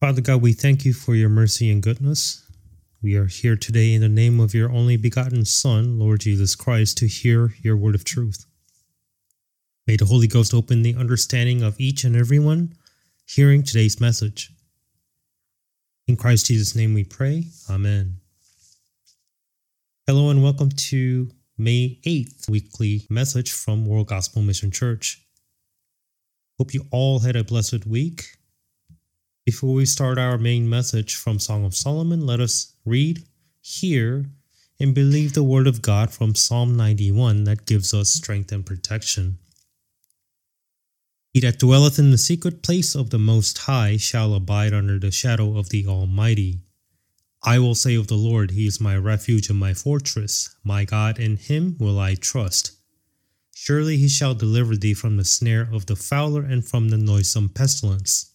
Father God, we thank you for your mercy and goodness. We are here today in the name of your only begotten Son, Lord Jesus Christ, to hear your word of truth. May the Holy Ghost open the understanding of each and everyone hearing today's message. In Christ Jesus' name we pray. Amen. Hello and welcome to May 8th weekly message from World Gospel Mission Church. Hope you all had a blessed week before we start our main message from Song of Solomon, let us read, hear, and believe the word of God from Psalm 91 that gives us strength and protection. He that dwelleth in the secret place of the Most High shall abide under the shadow of the Almighty. I will say of the Lord, He is my refuge and my fortress, my God, in Him will I trust. Surely He shall deliver thee from the snare of the fowler and from the noisome pestilence.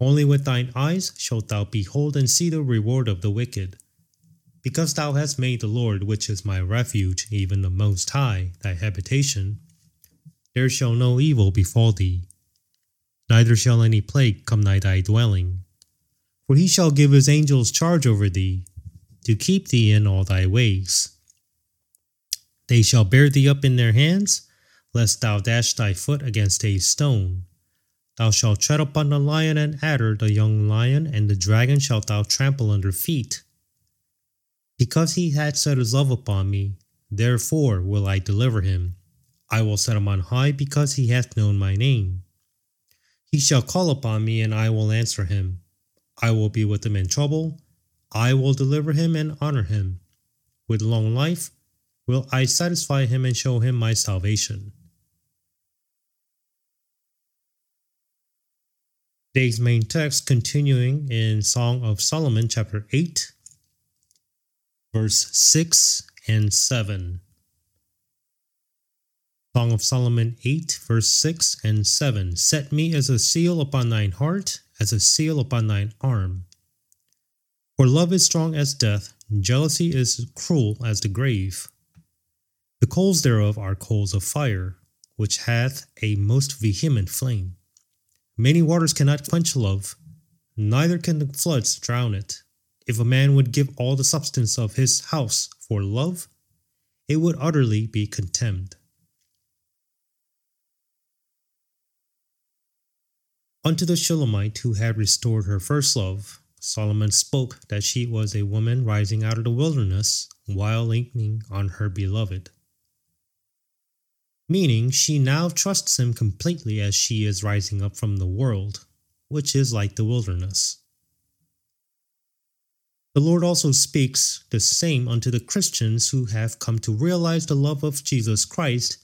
Only with thine eyes shalt thou behold and see the reward of the wicked. Because thou hast made the Lord, which is my refuge, even the Most High, thy habitation, there shall no evil befall thee, neither shall any plague come nigh thy dwelling. For he shall give his angels charge over thee, to keep thee in all thy ways. They shall bear thee up in their hands, lest thou dash thy foot against a stone. Thou shalt tread upon the lion and adder, the young lion, and the dragon shalt thou trample under feet. Because he hath set his love upon me, therefore will I deliver him. I will set him on high because he hath known my name. He shall call upon me, and I will answer him. I will be with him in trouble. I will deliver him and honor him. With long life will I satisfy him and show him my salvation. Today's main text continuing in Song of Solomon, chapter 8, verse 6 and 7. Song of Solomon 8, verse 6 and 7. Set me as a seal upon thine heart, as a seal upon thine arm. For love is strong as death, jealousy is cruel as the grave. The coals thereof are coals of fire, which hath a most vehement flame. Many waters cannot quench love, neither can the floods drown it. If a man would give all the substance of his house for love, it would utterly be contemned. Unto the Shulamite who had restored her first love, Solomon spoke that she was a woman rising out of the wilderness while leaning on her beloved meaning she now trusts him completely as she is rising up from the world, which is like the wilderness. The Lord also speaks the same unto the Christians who have come to realize the love of Jesus Christ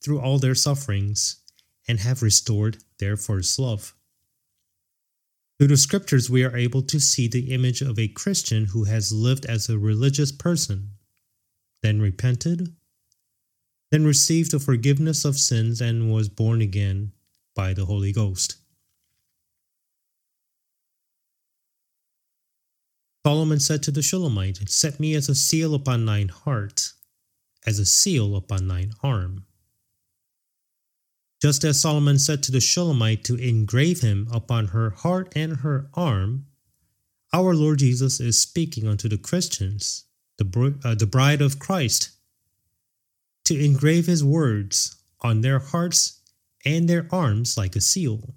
through all their sufferings and have restored their first love. Through the scriptures, we are able to see the image of a Christian who has lived as a religious person, then repented, then received the forgiveness of sins and was born again by the Holy Ghost. Solomon said to the Shulamite, Set me as a seal upon thine heart, as a seal upon thine arm. Just as Solomon said to the Shulamite to engrave him upon her heart and her arm, our Lord Jesus is speaking unto the Christians, the, uh, the bride of Christ, to engrave his words on their hearts and their arms like a seal.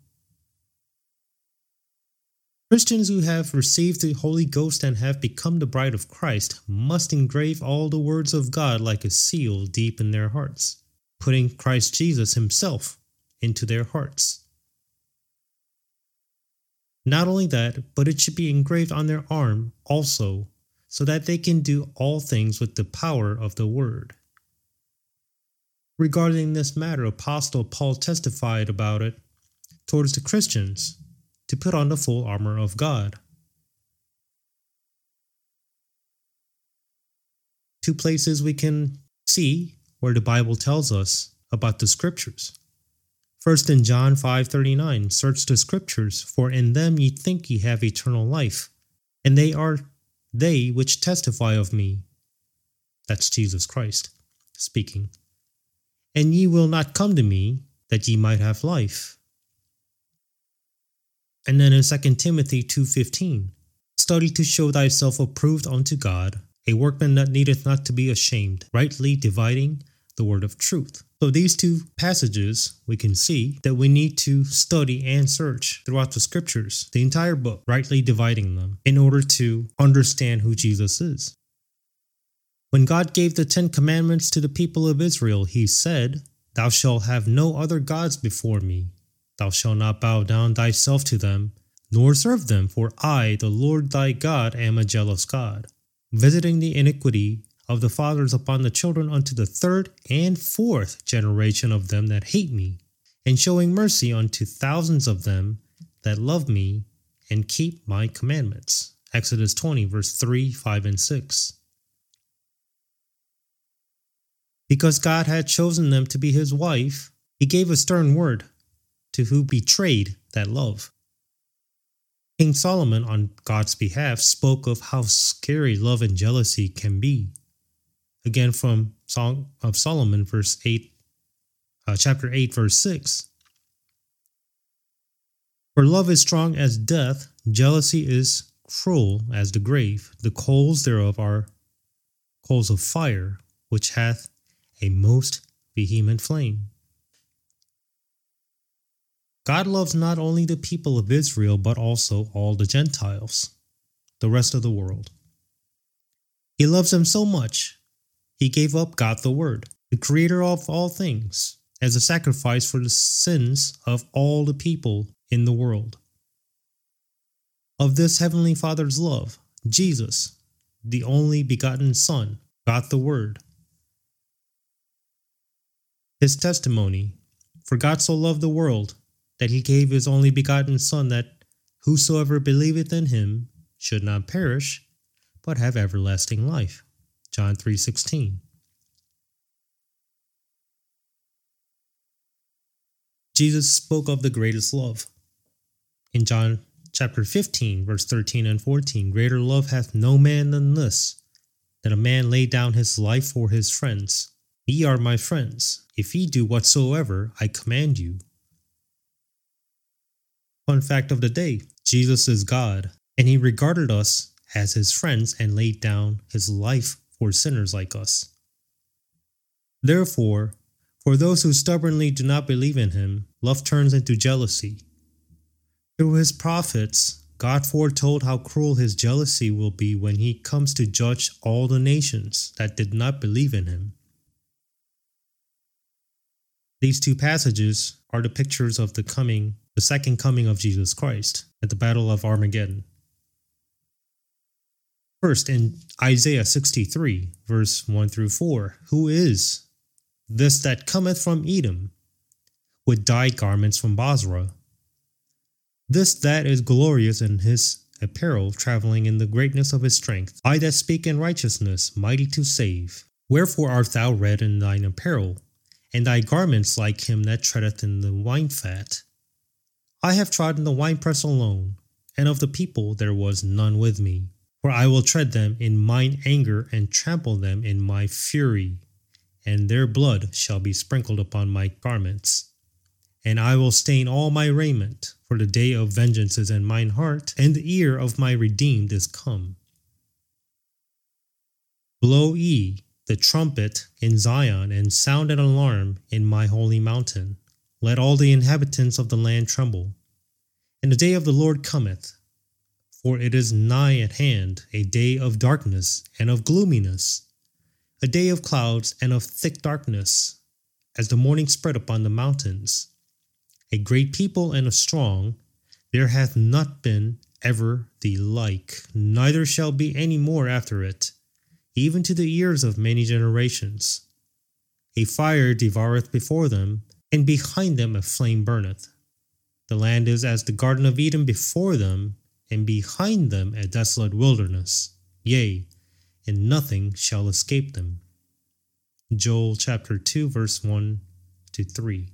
Christians who have received the Holy Ghost and have become the bride of Christ must engrave all the words of God like a seal deep in their hearts, putting Christ Jesus himself into their hearts. Not only that, but it should be engraved on their arm also, so that they can do all things with the power of the Word. Regarding this matter, Apostle Paul testified about it towards the Christians to put on the full armor of God. two places we can see where the Bible tells us about the scriptures. First in John 5:39, search the scriptures, for in them ye think ye have eternal life, and they are they which testify of me. That's Jesus Christ speaking. And ye will not come to me that ye might have life. And then in 2 Timothy 2:15, study to show thyself approved unto God, a workman that needeth not to be ashamed, rightly dividing the word of truth. So these two passages, we can see that we need to study and search throughout the scriptures, the entire book, rightly dividing them in order to understand who Jesus is. When God gave the Ten Commandments to the people of Israel, he said, Thou shalt have no other gods before me. Thou shalt not bow down thyself to them, nor serve them, for I, the Lord thy God, am a jealous God, visiting the iniquity of the fathers upon the children unto the third and fourth generation of them that hate me, and showing mercy unto thousands of them that love me and keep my commandments. Exodus 20, verse 3, 5, and 6. Because God had chosen them to be his wife, he gave a stern word to who betrayed that love. King Solomon, on God's behalf, spoke of how scary love and jealousy can be. Again, from Song of Solomon, verse 8, uh, chapter 8, verse 6. For love is strong as death, jealousy is cruel as the grave. The coals thereof are coals of fire, which hath a most vehement flame. God loves not only the people of Israel, but also all the Gentiles, the rest of the world. He loves them so much, he gave up God the Word, the creator of all things, as a sacrifice for the sins of all the people in the world. Of this Heavenly Father's love, Jesus, the only begotten Son, God the Word. His testimony, for God so loved the world that he gave his only begotten Son, that whosoever believeth in him should not perish, but have everlasting life. John 3:16. Jesus spoke of the greatest love. In John chapter 15, verse 13 and 14, greater love hath no man than this, that a man lay down his life for his friends. Ye are my friends, if ye do whatsoever I command you. Fun fact of the day Jesus is God, and he regarded us as his friends and laid down his life for sinners like us. Therefore, for those who stubbornly do not believe in him, love turns into jealousy. Through his prophets, God foretold how cruel his jealousy will be when he comes to judge all the nations that did not believe in him. These two passages are the pictures of the coming the second coming of Jesus Christ at the Battle of Armageddon. First, in Isaiah 63, verse 1 through 4, who is this that cometh from Edom with dyed garments from Bozrah? This that is glorious in his apparel, traveling in the greatness of his strength. I that speak in righteousness, mighty to save. Wherefore art thou red in thine apparel, and thy garments like him that treadeth in the wine fat? I have trodden the winepress alone, and of the people there was none with me. For I will tread them in mine anger and trample them in my fury, and their blood shall be sprinkled upon my garments. And I will stain all my raiment, for the day of vengeance is in mine heart, and the ear of my redeemed is come. Blow ye the trumpet in Zion, and sound an alarm in my holy mountain. Let all the inhabitants of the land tremble. And the day of the Lord cometh, for it is nigh at hand, a day of darkness and of gloominess, a day of clouds and of thick darkness, as the morning spread upon the mountains. A great people and a strong, there hath not been ever the like, neither shall be any more after it, even to the ears of many generations. A fire devoureth before them, and behind them a flame burneth. The land is as the Garden of Eden before them, and behind them a desolate wilderness. Yea, and nothing shall escape them. Joel chapter 2, verse 1 to 3.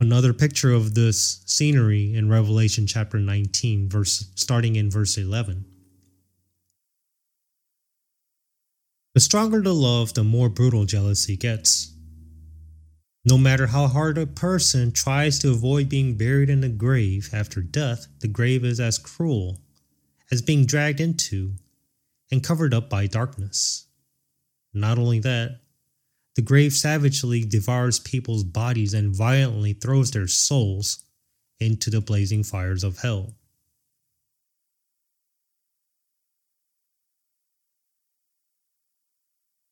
Another picture of this scenery in Revelation chapter 19, verse starting in verse 11. The stronger the love, the more brutal jealousy gets. No matter how hard a person tries to avoid being buried in a grave after death, the grave is as cruel as being dragged into and covered up by darkness. Not only that, the grave savagely devours people's bodies and violently throws their souls into the blazing fires of hell.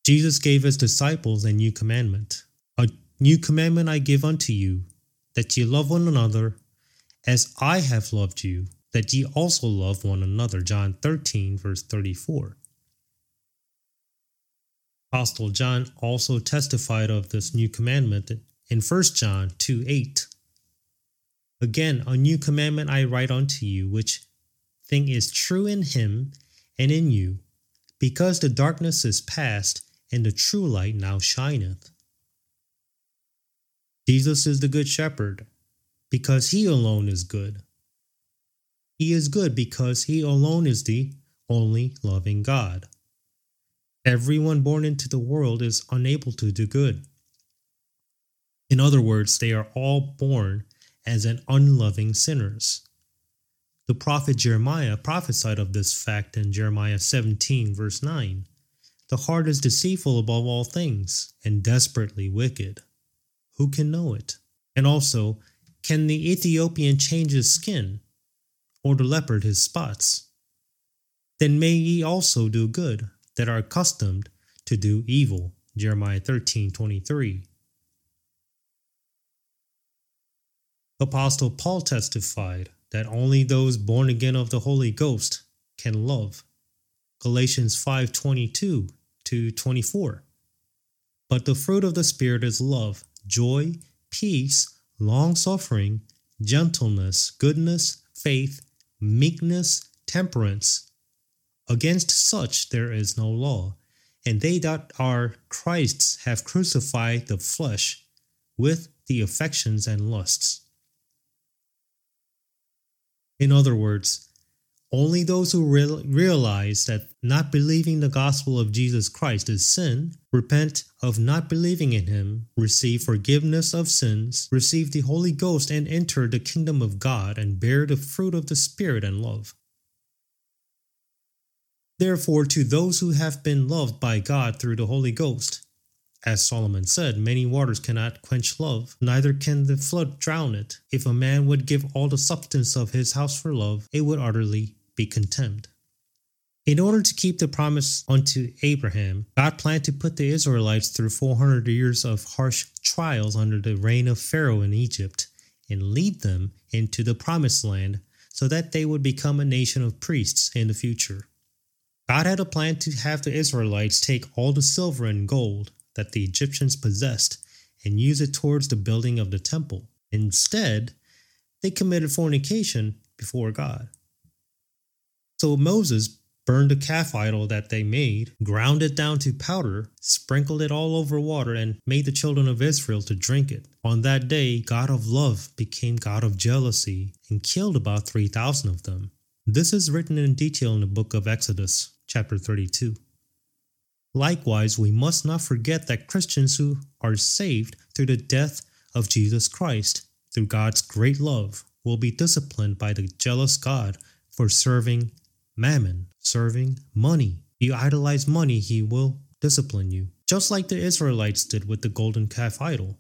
Jesus gave his disciples a new commandment. A new commandment I give unto you, that ye love one another as I have loved you, that ye also love one another. John 13, verse 34. Apostle John also testified of this new commandment in 1 John 2 8. Again, a new commandment I write unto you, which thing is true in him and in you, because the darkness is past and the true light now shineth. Jesus is the Good Shepherd, because he alone is good. He is good because he alone is the only loving God. Everyone born into the world is unable to do good. In other words, they are all born as an unloving sinners. The prophet Jeremiah prophesied of this fact in Jeremiah 17, verse 9. The heart is deceitful above all things and desperately wicked. Who can know it? And also, can the Ethiopian change his skin, or the leopard his spots? Then may ye also do good, that are accustomed to do evil. Jeremiah 13 23. Apostle Paul testified that only those born again of the Holy Ghost can love. Galatians 5:22 to 24. But the fruit of the spirit is love, joy, peace, long-suffering, gentleness, goodness, faith, meekness, temperance. Against such there is no law, and they that are Christ's have crucified the flesh with the affections and lusts. In other words, only those who realize that not believing the gospel of Jesus Christ is sin, repent of not believing in him, receive forgiveness of sins, receive the Holy Ghost, and enter the kingdom of God and bear the fruit of the Spirit and love. Therefore, to those who have been loved by God through the Holy Ghost, as Solomon said, many waters cannot quench love, neither can the flood drown it. If a man would give all the substance of his house for love, it would utterly be contemned. In order to keep the promise unto Abraham, God planned to put the Israelites through 400 years of harsh trials under the reign of Pharaoh in Egypt and lead them into the promised land so that they would become a nation of priests in the future. God had a plan to have the Israelites take all the silver and gold that the Egyptians possessed and use it towards the building of the temple. Instead, they committed fornication before God. So Moses burned a calf idol that they made, ground it down to powder, sprinkled it all over water, and made the children of Israel to drink it. On that day, God of love became God of jealousy and killed about 3,000 of them. This is written in detail in the book of Exodus chapter 32. Likewise, we must not forget that Christians who are saved through the death of Jesus Christ, through God's great love, will be disciplined by the jealous God for serving mammon, serving money. You idolize money, he will discipline you, just like the Israelites did with the golden calf idol.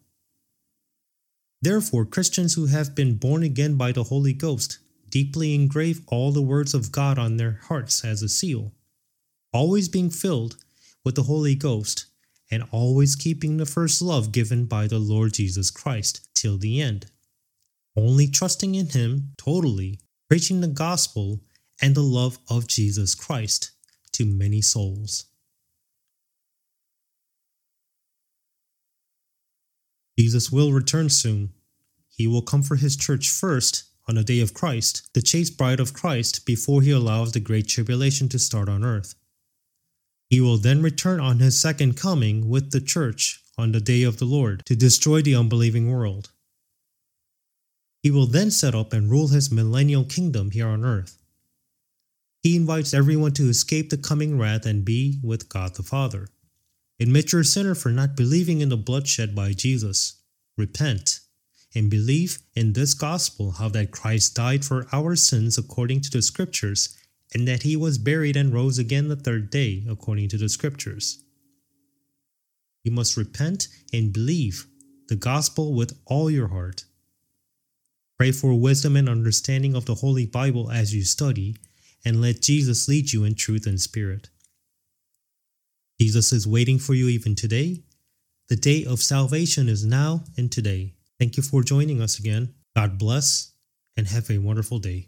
Therefore, Christians who have been born again by the Holy Ghost deeply engrave all the words of God on their hearts as a seal always being filled with the Holy Ghost, and always keeping the first love given by the Lord Jesus Christ till the end. Only trusting in Him totally, preaching the gospel and the love of Jesus Christ to many souls. Jesus will return soon. He will come for his church first on the day of Christ, the chaste bride of Christ, before he allows the great tribulation to start on earth. He will then return on his second coming with the church on the day of the Lord to destroy the unbelieving world. He will then set up and rule his millennial kingdom here on earth. He invites everyone to escape the coming wrath and be with God the Father. Admit you're a sinner for not believing in the bloodshed by Jesus. Repent and believe in this gospel how that Christ died for our sins according to the scriptures and that he was buried and rose again the third day according to the scriptures. You must repent and believe the gospel with all your heart. Pray for wisdom and understanding of the Holy Bible as you study and let Jesus lead you in truth and spirit. Jesus is waiting for you even today. The day of salvation is now and today. Thank you for joining us again. God bless and have a wonderful day.